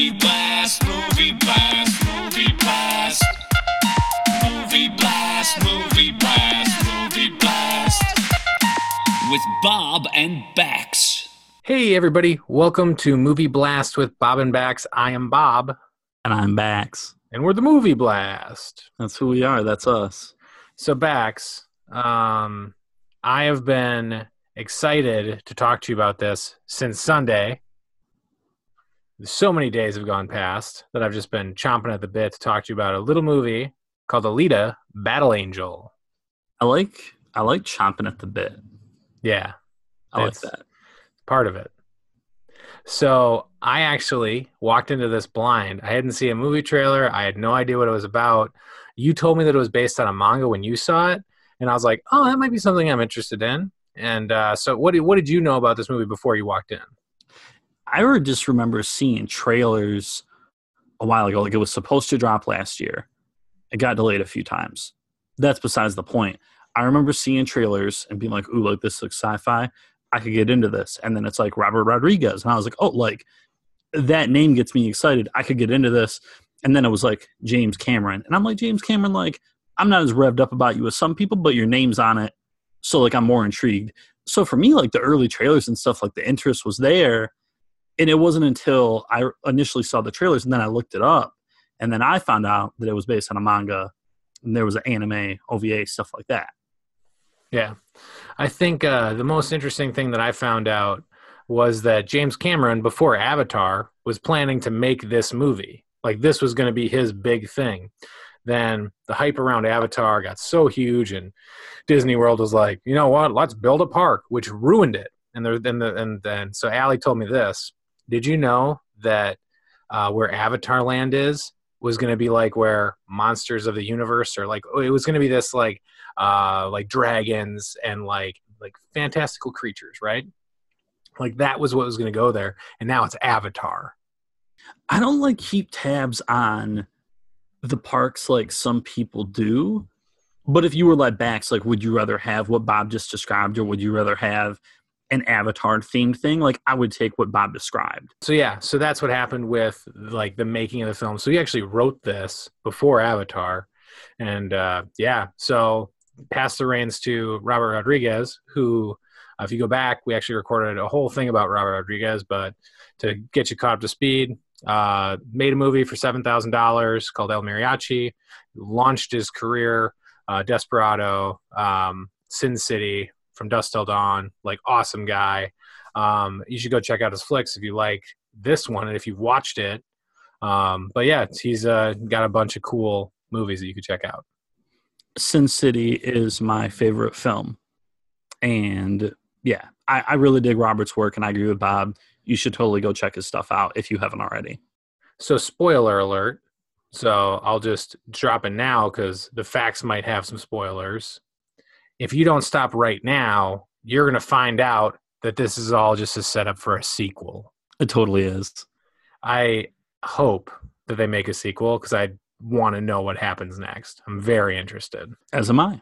Movie blast, movie blast, movie blast. Movie blast, movie blast, movie blast. With Bob and Bax. Hey, everybody. Welcome to Movie Blast with Bob and Bax. I am Bob, And I'm Bax. and we're the Movie Blast. That's who we are. That's us. So, Bax, um, I have been excited to talk to you about this since Sunday. So many days have gone past that I've just been chomping at the bit to talk to you about a little movie called Alita Battle Angel. I like I like chomping at the bit. Yeah, I like that. part of it. So I actually walked into this blind. I hadn't seen a movie trailer. I had no idea what it was about. You told me that it was based on a manga when you saw it, and I was like, "Oh, that might be something I'm interested in." And uh, so, what did what did you know about this movie before you walked in? I just remember seeing trailers a while ago. Like it was supposed to drop last year. It got delayed a few times. That's besides the point. I remember seeing trailers and being like, "Ooh, like this looks sci-fi. I could get into this." And then it's like Robert Rodriguez, and I was like, "Oh, like that name gets me excited. I could get into this." And then it was like James Cameron, and I'm like, James Cameron, like I'm not as revved up about you as some people, but your name's on it, so like I'm more intrigued. So for me, like the early trailers and stuff, like the interest was there and it wasn't until I initially saw the trailers and then I looked it up, and then I found out that it was based on a manga, and there was an anime, OVA, stuff like that. Yeah, I think uh, the most interesting thing that I found out was that James Cameron, before Avatar, was planning to make this movie. Like this was going to be his big thing. Then the hype around Avatar got so huge, and Disney World was like, you know what? Let's build a park, which ruined it. And there, then, the, and then, so Allie told me this. Did you know that uh, where Avatar Land is was going to be like where Monsters of the Universe, or like it was going to be this like uh, like dragons and like like fantastical creatures, right? Like that was what was going to go there, and now it's Avatar. I don't like keep tabs on the parks like some people do, but if you were like Bax, like would you rather have what Bob just described, or would you rather have an Avatar themed thing? Like I would take what Bob described. So yeah, so that's what happened with like the making of the film. So he actually wrote this before Avatar, and uh, yeah, so passed the reins to Robert Rodriguez, who, uh, if you go back, we actually recorded a whole thing about Robert Rodriguez, but to get you caught up to speed, uh, made a movie for seven thousand dollars called El Mariachi, launched his career, uh, Desperado, um, Sin City, From Dusk Till Dawn, like awesome guy. Um, you should go check out his flicks if you like this one and if you've watched it. Um, but yeah, he's uh, got a bunch of cool movies that you could check out. Sin City is my favorite film. And yeah, I, I really dig Robert's work and I agree with Bob. You should totally go check his stuff out if you haven't already. So, spoiler alert. So, I'll just drop it now because the facts might have some spoilers. If you don't stop right now, you're going to find out that this is all just a setup for a sequel. It totally is. I hope that they make a sequel because I want to know what happens next. I'm very interested. As am I.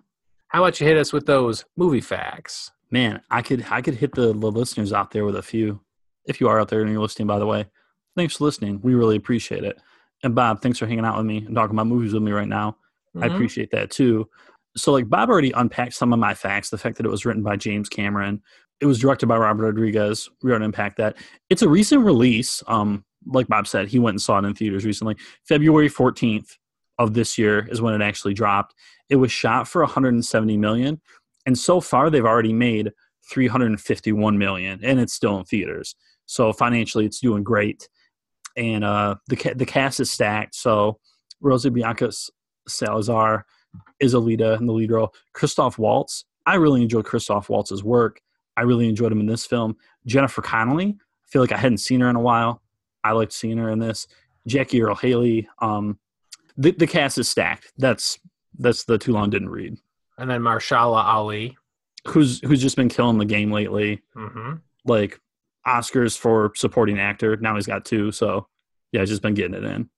How about you hit us with those movie facts? Man, I could I could hit the, the listeners out there with a few. If you are out there and you're listening, by the way, thanks for listening. We really appreciate it. And Bob, thanks for hanging out with me and talking about movies with me right now. I Mhm. appreciate that too. So, like Bob already unpacked some of my facts. The fact that it was written by James Cameron, it was directed by Robert Rodriguez. We already unpacked that. It's a recent release. Um, like Bob said, he went and saw it in theaters recently. February fourteenth of this year is when it actually dropped. It was shot for 170 million, and so far they've already made 351 million, and it's still in theaters. So financially, it's doing great. And uh, the the cast is stacked. So Rosa Bianca Salazar is Alita in the lead role. Christoph Waltz. I really enjoyed Christoph Waltz's work. I really enjoyed him in this film. Jennifer Connelly. I feel like I hadn't seen her in a while. I liked seeing her in this. Jackie Earle Haley. Um, the the cast is stacked. That's that's the too long didn't read. And then Mahershala Ali. Who's who's just been killing the game lately. hmm Like Oscars for supporting actor. Now he's got two. So yeah, he's just been getting it in.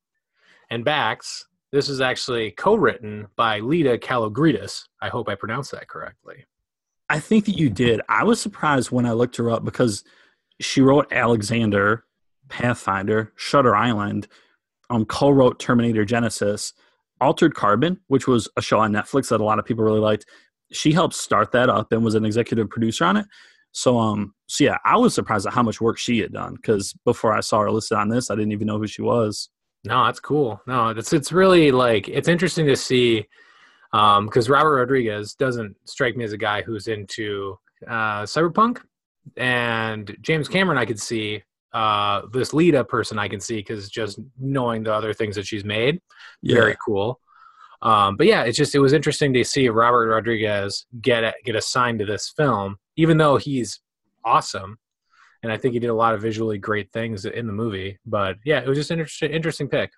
And Bax. This is actually co-written by Laeta Kalogridis. I hope I pronounced that correctly. I think that you did. I was surprised when I looked her up because she wrote Alexander Pathfinder, Shutter Island, um, co-wrote Terminator Genisys, Altered Carbon, which was a show on Netflix that a lot of people really liked. She helped start that up and was an executive producer on it. So, um, so yeah, I was surprised at how much work she had done because before I saw her listed on this, I didn't even know who she was. No, that's cool. No, it's it's really like it's interesting to see because um, Robert Rodriguez doesn't strike me as a guy who's into uh, cyberpunk, and James Cameron I could see uh, this Laeta person I can see because just knowing the other things that she's made, yeah. very cool. Um, but yeah, it's just it was interesting to see Robert Rodriguez get get assigned to this film, even though he's awesome, and I think he did a lot of visually great things in the movie. But yeah, it was just an interesting interesting pick.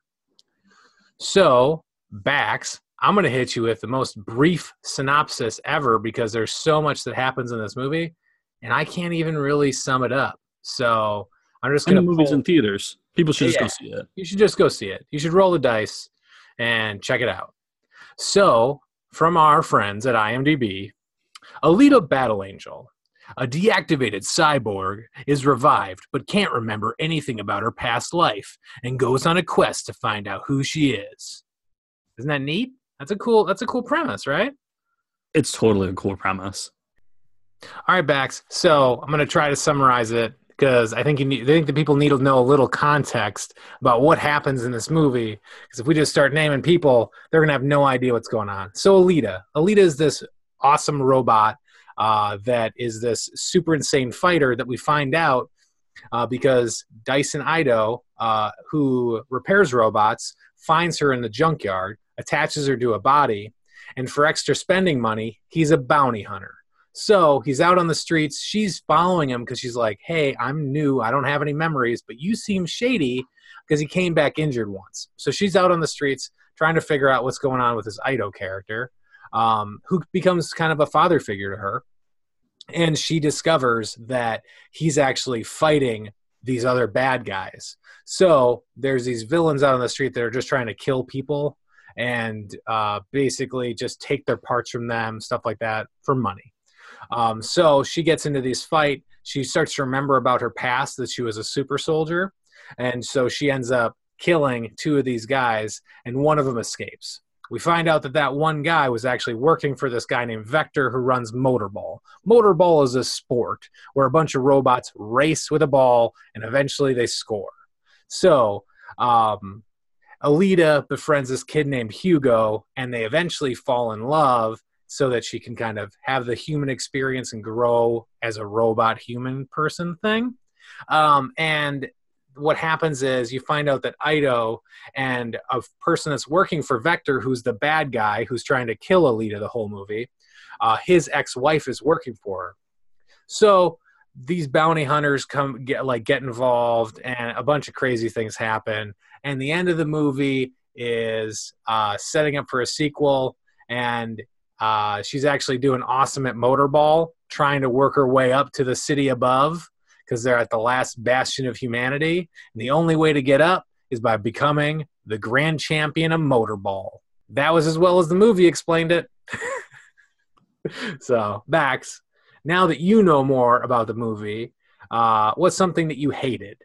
So Bax, I'm going to hit you with the most brief synopsis ever because there's so much that happens in this movie, and I can't even really sum it up. So I'm just going to movies in theaters. People should yeah, just go see it. You should just go see it. You should roll the dice and check it out. So, from our friends at IMDb, Alita Battle Angel, a deactivated cyborg, is revived but can't remember anything about her past life and goes on a quest to find out who she is. Isn't that neat? That's a cool that's a cool premise, right? It's totally a cool premise. All right, Bax. So I'm going to try to summarize it because I think you need, I think the people need to know a little context about what happens in this movie. Because if we just start naming people, they're gonna have no idea what's going on. So Alita, Alita is this awesome robot uh, that is this super insane fighter that we find out uh, because Dyson Ido, uh, who repairs robots, finds her in the junkyard, attaches her to a body, and for extra spending money, he's a bounty hunter. So he's out on the streets. She's following him because she's like, hey, I'm new. I don't have any memories, but you seem shady because he came back injured once. So she's out on the streets trying to figure out what's going on with this Ido character, um, who becomes kind of a father figure to her. And she discovers that he's actually fighting these other bad guys. So there's these villains out on the street that are just trying to kill people and uh, basically just take their parts from them, stuff like that, for money. Um, so she gets into this fight. She starts to remember about her past that she was a super soldier. And so she ends up killing two of these guys, and one of them escapes. We find out that that one guy was actually working for this guy named Vector who runs Motorball. Motorball is a sport where a bunch of robots race with a ball and eventually they score. So, um, Alita befriends this kid named Hugo and they eventually fall in love so that she can kind of have the human experience and grow as a robot human person thing. Um, and what happens is you find out that Ido and a person that's working for Vector, who's the bad guy who's trying to kill Alita the whole movie, uh, his ex-wife is working for her. So these bounty hunters come get like get involved, and a bunch of crazy things happen. And the end of the movie is uh, setting up for a sequel, and uh, she's actually doing awesome at motorball, trying to work her way up to the city above because they're at the last bastion of humanity. And the only way to get up is by becoming the grand champion of motorball. That was as well as the movie explained it. so, Bax, now that you know more about the movie, uh, what's something that you hated?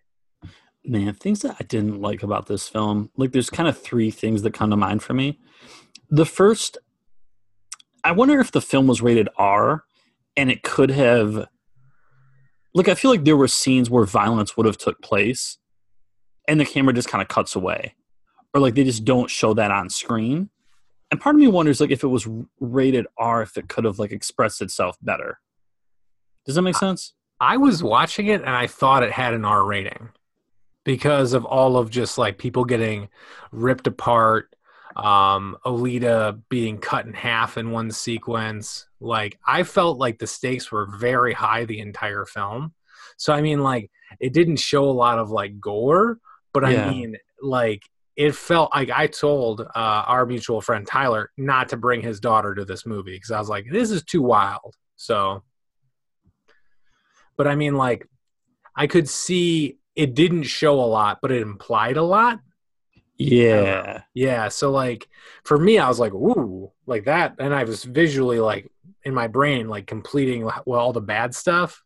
Man, things that I didn't like about this film, like there's kind of three things that come to mind for me. The first I wonder if the film was rated R and it could have look, I feel like there were scenes where violence would have took place and the camera just kind of cuts away. Or like they just don't show that on screen. And part of me wonders like if it was rated R if it could have like expressed itself better. Does that make sense? I was watching it and I thought it had an R rating because of all of just like people getting ripped apart um, Alita being cut in half in one sequence. Like I felt like the stakes were very high the entire film. So I mean, like it didn't show a lot of like gore, but yeah. I mean, like it felt like I told uh, our mutual friend Tyler not to bring his daughter to this movie because I was like, this is too wild. So, but I mean, like I could see it didn't show a lot, but it implied a lot. Yeah. Yeah. So like for me, I was like, ooh, like that. And I was visually like in my brain, like completing well, all the bad stuff.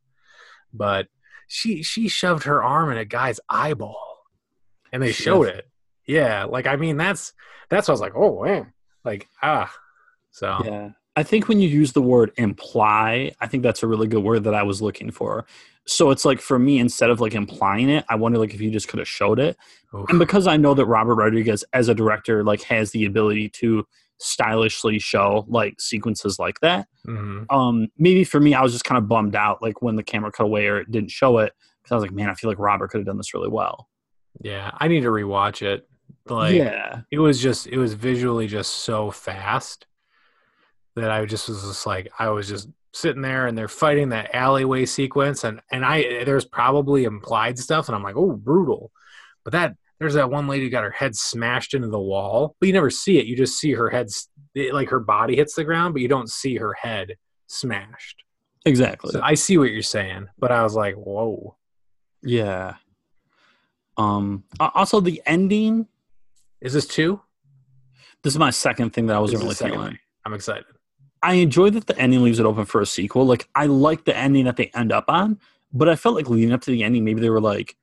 But she she shoved her arm in a guy's eyeball, and they She showed did. it. Yeah, like I mean that's that's what I was like, oh man, like ah, so Yeah. I think when you use the word imply, I think that's a really good word that I was looking for. So it's like for me, instead of like implying it, I wonder like if you just could have showed it. Oof. And because I know that Robert Rodriguez as a director like has the ability to stylishly show like sequences like that. Mhm. Um maybe for me I was just kind of bummed out like when the camera cut away or it didn't show it because I was like, man, I feel like Robert could have done this really well. yeah, I need to rewatch it. Like yeah. it was just it was visually just so fast that I just was just like I was just sitting there and they're fighting that alleyway sequence and and I there's probably implied stuff and I'm like oh brutal, but that there's that one lady who got her head smashed into the wall but you never see it you just see her head it, like her body hits the ground but you don't see her head smashed. Exactly. So I see what you're saying, but I was like whoa yeah. Um also the ending is this two? this is my second thing that I wasn't really feeling. I'm excited. I enjoy that the ending leaves it open for a sequel. Like I like the ending that they end up on, but I felt like leading up to the ending, maybe there were like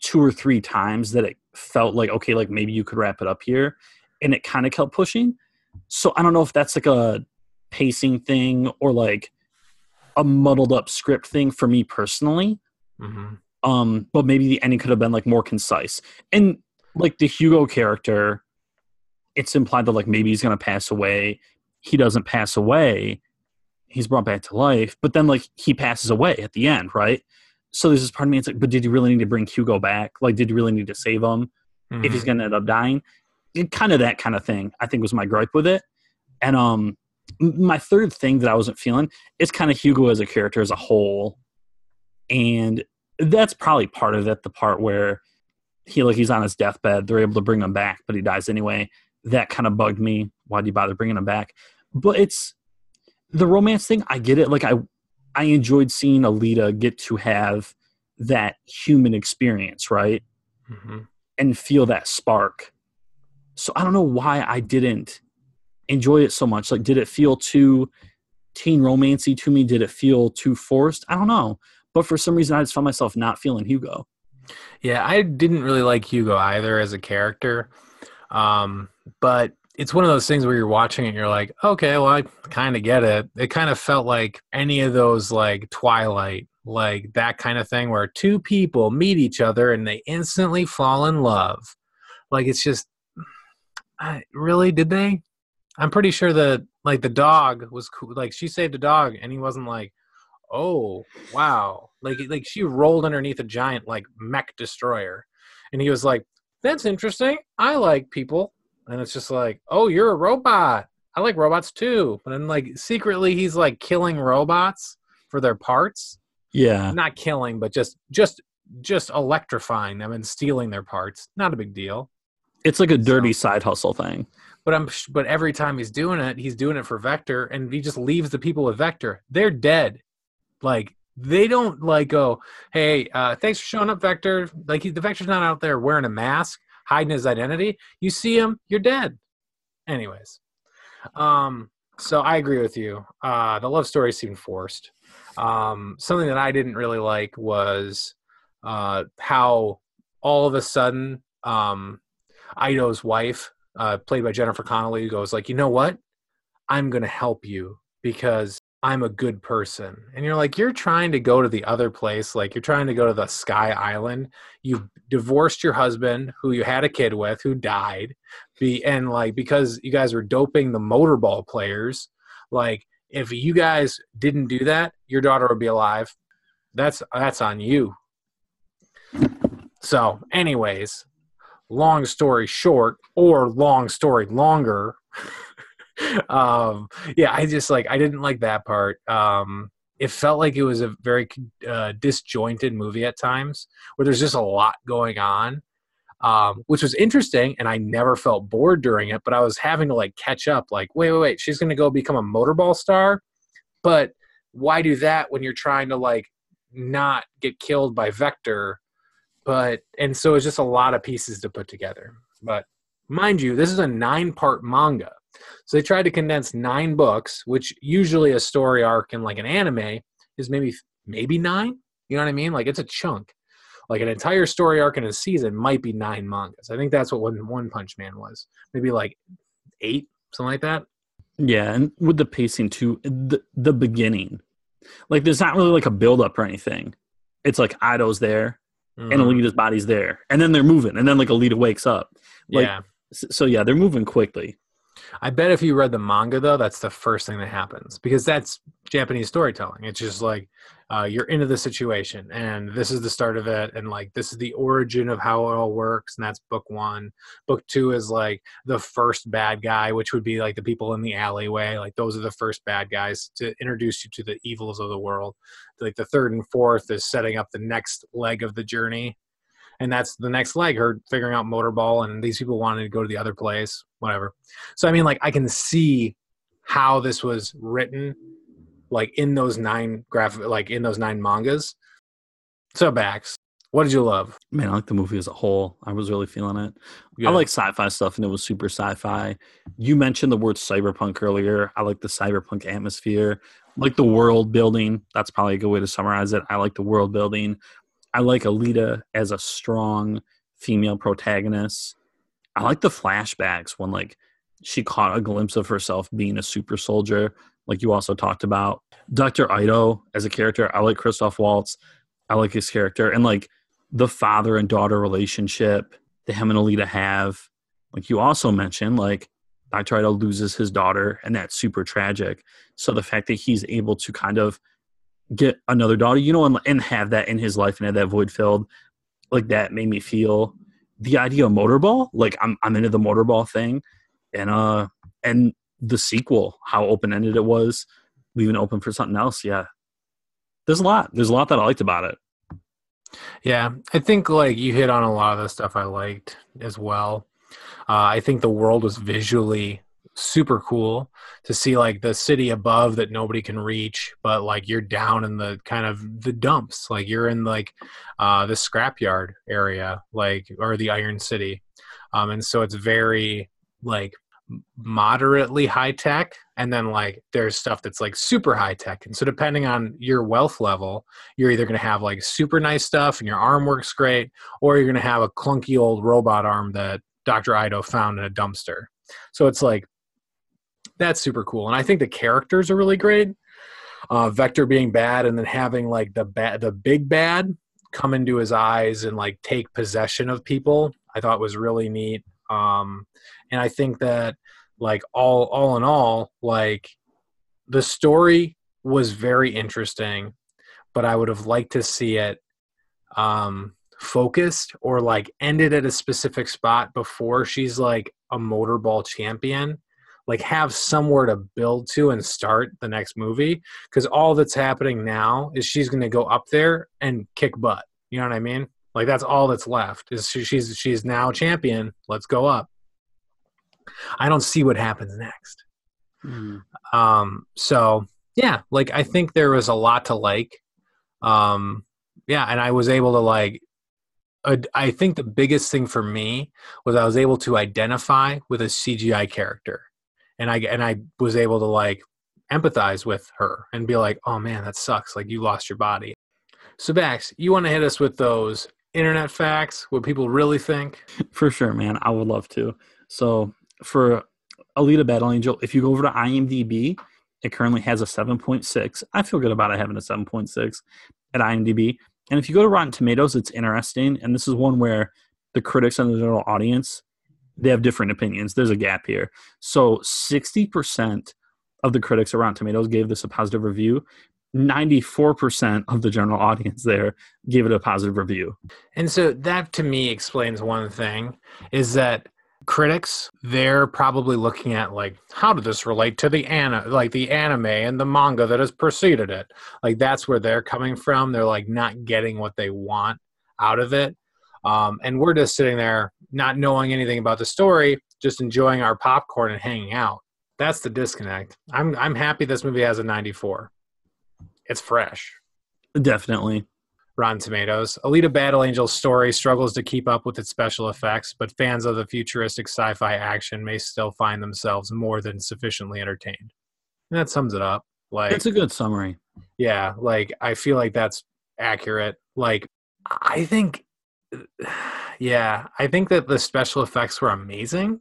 two or three times that it felt like okay, like maybe you could wrap it up here, and it kind of kept pushing. So I don't know if that's like a pacing thing or like a muddled up script thing for me personally. hmm Um, but maybe the ending could have been like more concise. And like the Hugo character, it's implied that like maybe he's gonna pass away. He doesn't pass away. He's brought back to life, but then like he passes away at the end, right? So there's this part of me. It's like, but did you really need to bring Hugo back? Like, did you really need to save him if he's gonna end up dying? And kind of that kind of thing. I think was my gripe with it. And um, my third thing that I wasn't feeling is kind of Hugo as a character as a whole, and that's probably part of it. The part where he like he's on his deathbed, they're able to bring him back, but he dies anyway. That kind of bugged me. Why do you bother bringing him back? But it's the romance thing. I get it. Like I, I enjoyed seeing Alita get to have that human experience, right? hmm and feel that spark. So I don't know why I didn't enjoy it so much. Like, did it feel too teen romancy to me? Did it feel too forced? I don't know. But for some reason, I just found myself not feeling Hugo. Yeah, I didn't really like Hugo either as a character. Um, but it's one of those things where you're watching it and you're like, okay, well, I kind of get it. It kind of felt like any of those like Twilight, like that kind of thing where two people meet each other and they instantly fall in love. Like it's just, I, really, did they? I'm pretty sure that like the dog was cool. Like she saved a dog and he wasn't like, oh wow, like like she rolled underneath a giant like mech destroyer, and he was like, that's interesting. I like people, and it's just like, oh, you're a robot. I like robots too. But then like secretly he's like killing robots for their parts. Yeah. Not killing, but just just just electrifying them and stealing their parts. Not a big deal. It's like a dirty side hustle thing. But I'm but every time he's doing it, he's doing it for Vector, and he just leaves the people with Vector. They're dead. Like they don't like go, hey, uh, thanks for showing up, Vector. Like he, the Vector's not out there wearing a mask, hiding his identity. You see him, you're dead. Anyways, um, so I agree with you. Uh, the love story seemed forced. Um, something that I didn't really like was uh, how all of a sudden um, Ido's wife, uh, played by Jennifer Connelly, goes like, "You know what? I'm to help you because I'm a good person." And you're like, "You're trying to go to the other place, like you're trying to go to the Sky Island. You divorced your husband, who you had a kid with, who died, and like because you guys were doping the motorball players, like." If you guys didn't do that, your daughter would be alive. That's that's on you. So, anyways, long story short or long story longer um yeah i just like i didn't like that part. Um it felt like it was a very uh, disjointed movie at times where there's just a lot going on um which was interesting and i never felt bored during it but i was having to like catch up like wait wait wait she's gonna go become a motorball star? But why do that when you're trying to like not get killed by vector but and so it's just a lot of pieces to put together. But mind you this is a nine part manga so they tried to condense nine books which usually a story arc in like an anime is maybe maybe nine You know what I mean? Like it's a chunk. Like an entire story arc in a season might be nine mangas. I think that's what One One Punch Man was. Maybe like eight, something like that. Yeah, and with the pacing too, the the beginning, like there's not really like a build up or anything. It's like Ido's there and Mhm. Alita's body's there, and then they're moving, and then like Alita wakes up. Like, yeah. So yeah, they're moving quickly. I bet if you read the manga though, that's the first thing that happens because that's Japanese storytelling. It's just like uh, you're into the situation and this is the start of it and like this is the origin of how it all works and that's book one. Book two is like the first bad guy, which would be like the people in the alleyway. Like those are the first bad guys to introduce you to the evils of the world. Like the third and fourth is setting up the next leg of the journey and that's the next leg her figuring out motorball and these people wanted to go to the other place whatever so i mean like i can see how this was written like in those nine graphic like in those nine mangas so bax what did you love Man, I like the movie as a whole. I was really feeling it. Yeah. I like sci-fi stuff, and it was super sci-fi. You mentioned the word cyberpunk earlier. I like the cyberpunk atmosphere, I like the world building. That's probably a good way to summarize it. I like the world building. I like Alita as a strong female protagonist. I like the flashbacks when like she caught a glimpse of herself being a super soldier, like you also talked about. Dr. Ido as a character, I like Christoph Waltz. I like his character. And like the father and daughter relationship that him and Alita have. Like you also mentioned, like Dr. Ido loses his daughter, and that's super tragic. So the fact that he's able to kind of get another daughter, you know, and, and have that in his life and have that void filled, like that made me feel the idea of motorball. Like I'm I'm into the motorball thing, and uh and the sequel, how open ended it was, leaving it open for something else. Yeah, there's a lot. There's a lot that I liked about it. Yeah, I think like you hit on a lot of the stuff I liked as well. Uh, I think the world was visually super cool to see like the city above that nobody can reach, but like you're down in the kind of the dumps, like you're in like uh, the scrapyard area, like or the Iron City, um, and so it's very like moderately high tech and then like there's stuff that's like super high tech and so depending on your wealth level you're either going to have like super nice stuff and your arm works great, or you're going to have a clunky old robot arm that Dr. Ido found in a dumpster. So it's like that's super cool, and I think the characters are really great. Uh, Vector being bad, and then having like the bad, the big bad come into his eyes and like take possession of people. I thought was really neat, um, and I think that like all all in all, like the story was very interesting but I would have liked to see it um, focused or like ended at a specific spot before she's like a motorball champion. Like have somewhere to build to and start the next movie because all that's happening now is she's going to go up there and kick butt. You know what I mean? Like that's all that's left is she, she's she's now champion. Let's go up. I don't see what happens next. Um, so yeah, like I think there was a lot to like. Um, yeah, and I was able to like. I think the biggest thing for me was I was able to identify with a CGI character, and I and I was able to like empathize with her and be like, "Oh man, that sucks. Like you lost your body." So Bax, you want to hit us with those internet facts? What people really think? For sure, man. I would love to. So for Alita Battle Angel, if you go over to IMDb, it currently has a 7.6. I feel good about it having a 7.6 at IMDb. And if you go to Rotten Tomatoes, it's interesting. And this is one where the critics and the general audience they have different opinions. There's a gap here. So 60% of the critics around Tomatoes gave this a positive review. 94% of the general audience there gave it a positive review. And so that to me explains one thing is that critics they're probably looking at like how did this relate to the ana like the anime and the manga that has preceded it like that's where they're coming from they're like not getting what they want out of it um, and we're just sitting there not knowing anything about the story just enjoying our popcorn and hanging out that's the disconnect i'm i'm happy this movie has a 94 it's fresh Definitely. Rotten Tomatoes. Alita Battle Angel's story struggles to keep up with its special effects, but fans of the futuristic sci fi action may still find themselves more than sufficiently entertained. And that sums it up. Like, It's a good summary. yeah, like I feel like that's accurate. Like I think yeah, I think that the special effects were amazing.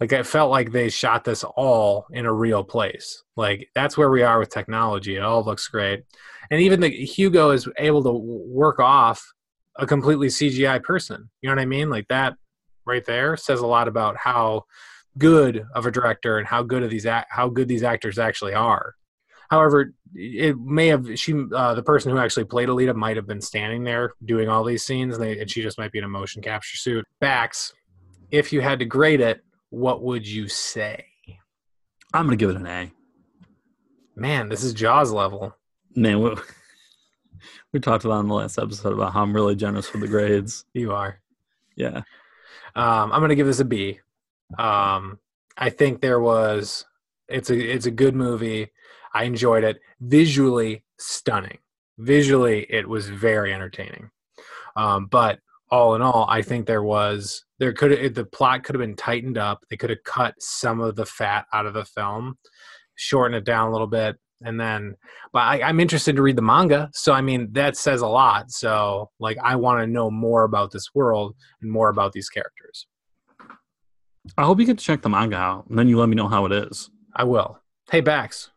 Like I felt like they shot this all in a real place. Like that's where we are with technology. It all looks great. And even the Hugo is able to work off a completely CGI person. You know what I mean? Like that right there says a lot about how good of a director and how good of these how good these actors actually are. However, it may have she uh, the person who actually played Alita might have been standing there doing all these scenes, and, they, and she just might be in a motion capture suit. Bax, if you had to grade it, what would you say? I'm gonna give it an A. Man, this is Jaws level. Man, we, we talked about in the last episode about how I'm really generous with the grades. You are. Yeah. Um, I'm gonna give this a B. Um, I think there was it's a it's a good movie. I enjoyed it. Visually stunning. Visually, it was very entertaining. Um, but all in all, I think there was there could the plot could have been tightened up. They could have cut some of the fat out of the film, shorten it down a little bit, and then. But I, I'm interested to read the manga, so I mean that says a lot. So like, I want to know more about this world and more about these characters. I hope you get to check the manga out, and then you let me know how it is. I will. Hey, Bax.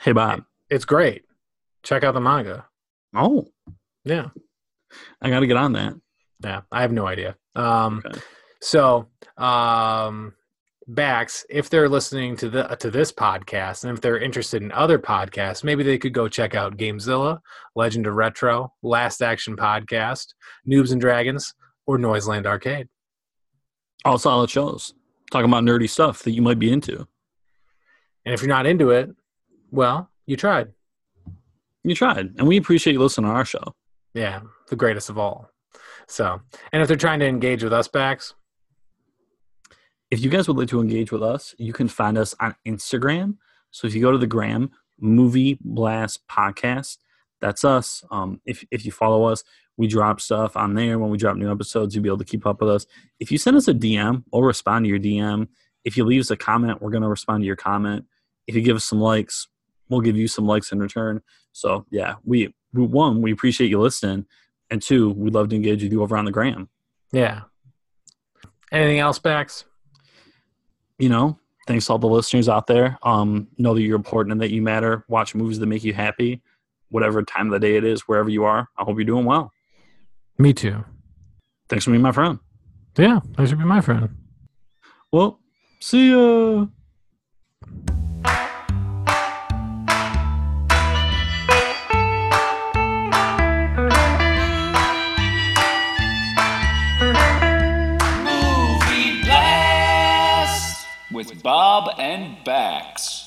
Hey, Bob. It's great. Check out the manga. Oh, yeah. I got to get on that. Yeah, I have no idea. Um, okay. So, um, Bax, if they're listening to the to this podcast, and if they're interested in other podcasts, maybe they could go check out Gamezilla, Legend of Retro, Last Action Podcast, Noobs and Dragons, or Noiseland Arcade. All solid shows. Talking about nerdy stuff that you might be into. And if you're not into it, well, you tried. You tried. And we appreciate you listening to our show. Yeah, the greatest of all. So, and if they're trying to engage with us, Bax, if you guys would like to engage with us, you can find us on Instagram. So if you go to the gram, Movie Blast Podcast, that's us. Um, if if you follow us, we drop stuff on there. When we drop new episodes, you'll be able to keep up with us. If you send us a DM, we'll respond to your DM. If you leave us a comment, we're going to respond to your comment. If you give us some likes, we'll give you some likes in return. So yeah, we, we one we appreciate you listening, and two we'd love to engage with you over on the gram. Yeah. Anything else, Bax? You know, thanks to all the listeners out there. Um, know that you're important and that you matter. Watch movies that make you happy, whatever time of the day it is, wherever you are. I hope you're doing well. Me too. Thanks for being my friend. Yeah, thanks for being my friend. Well, see ya. With Bob and Bax.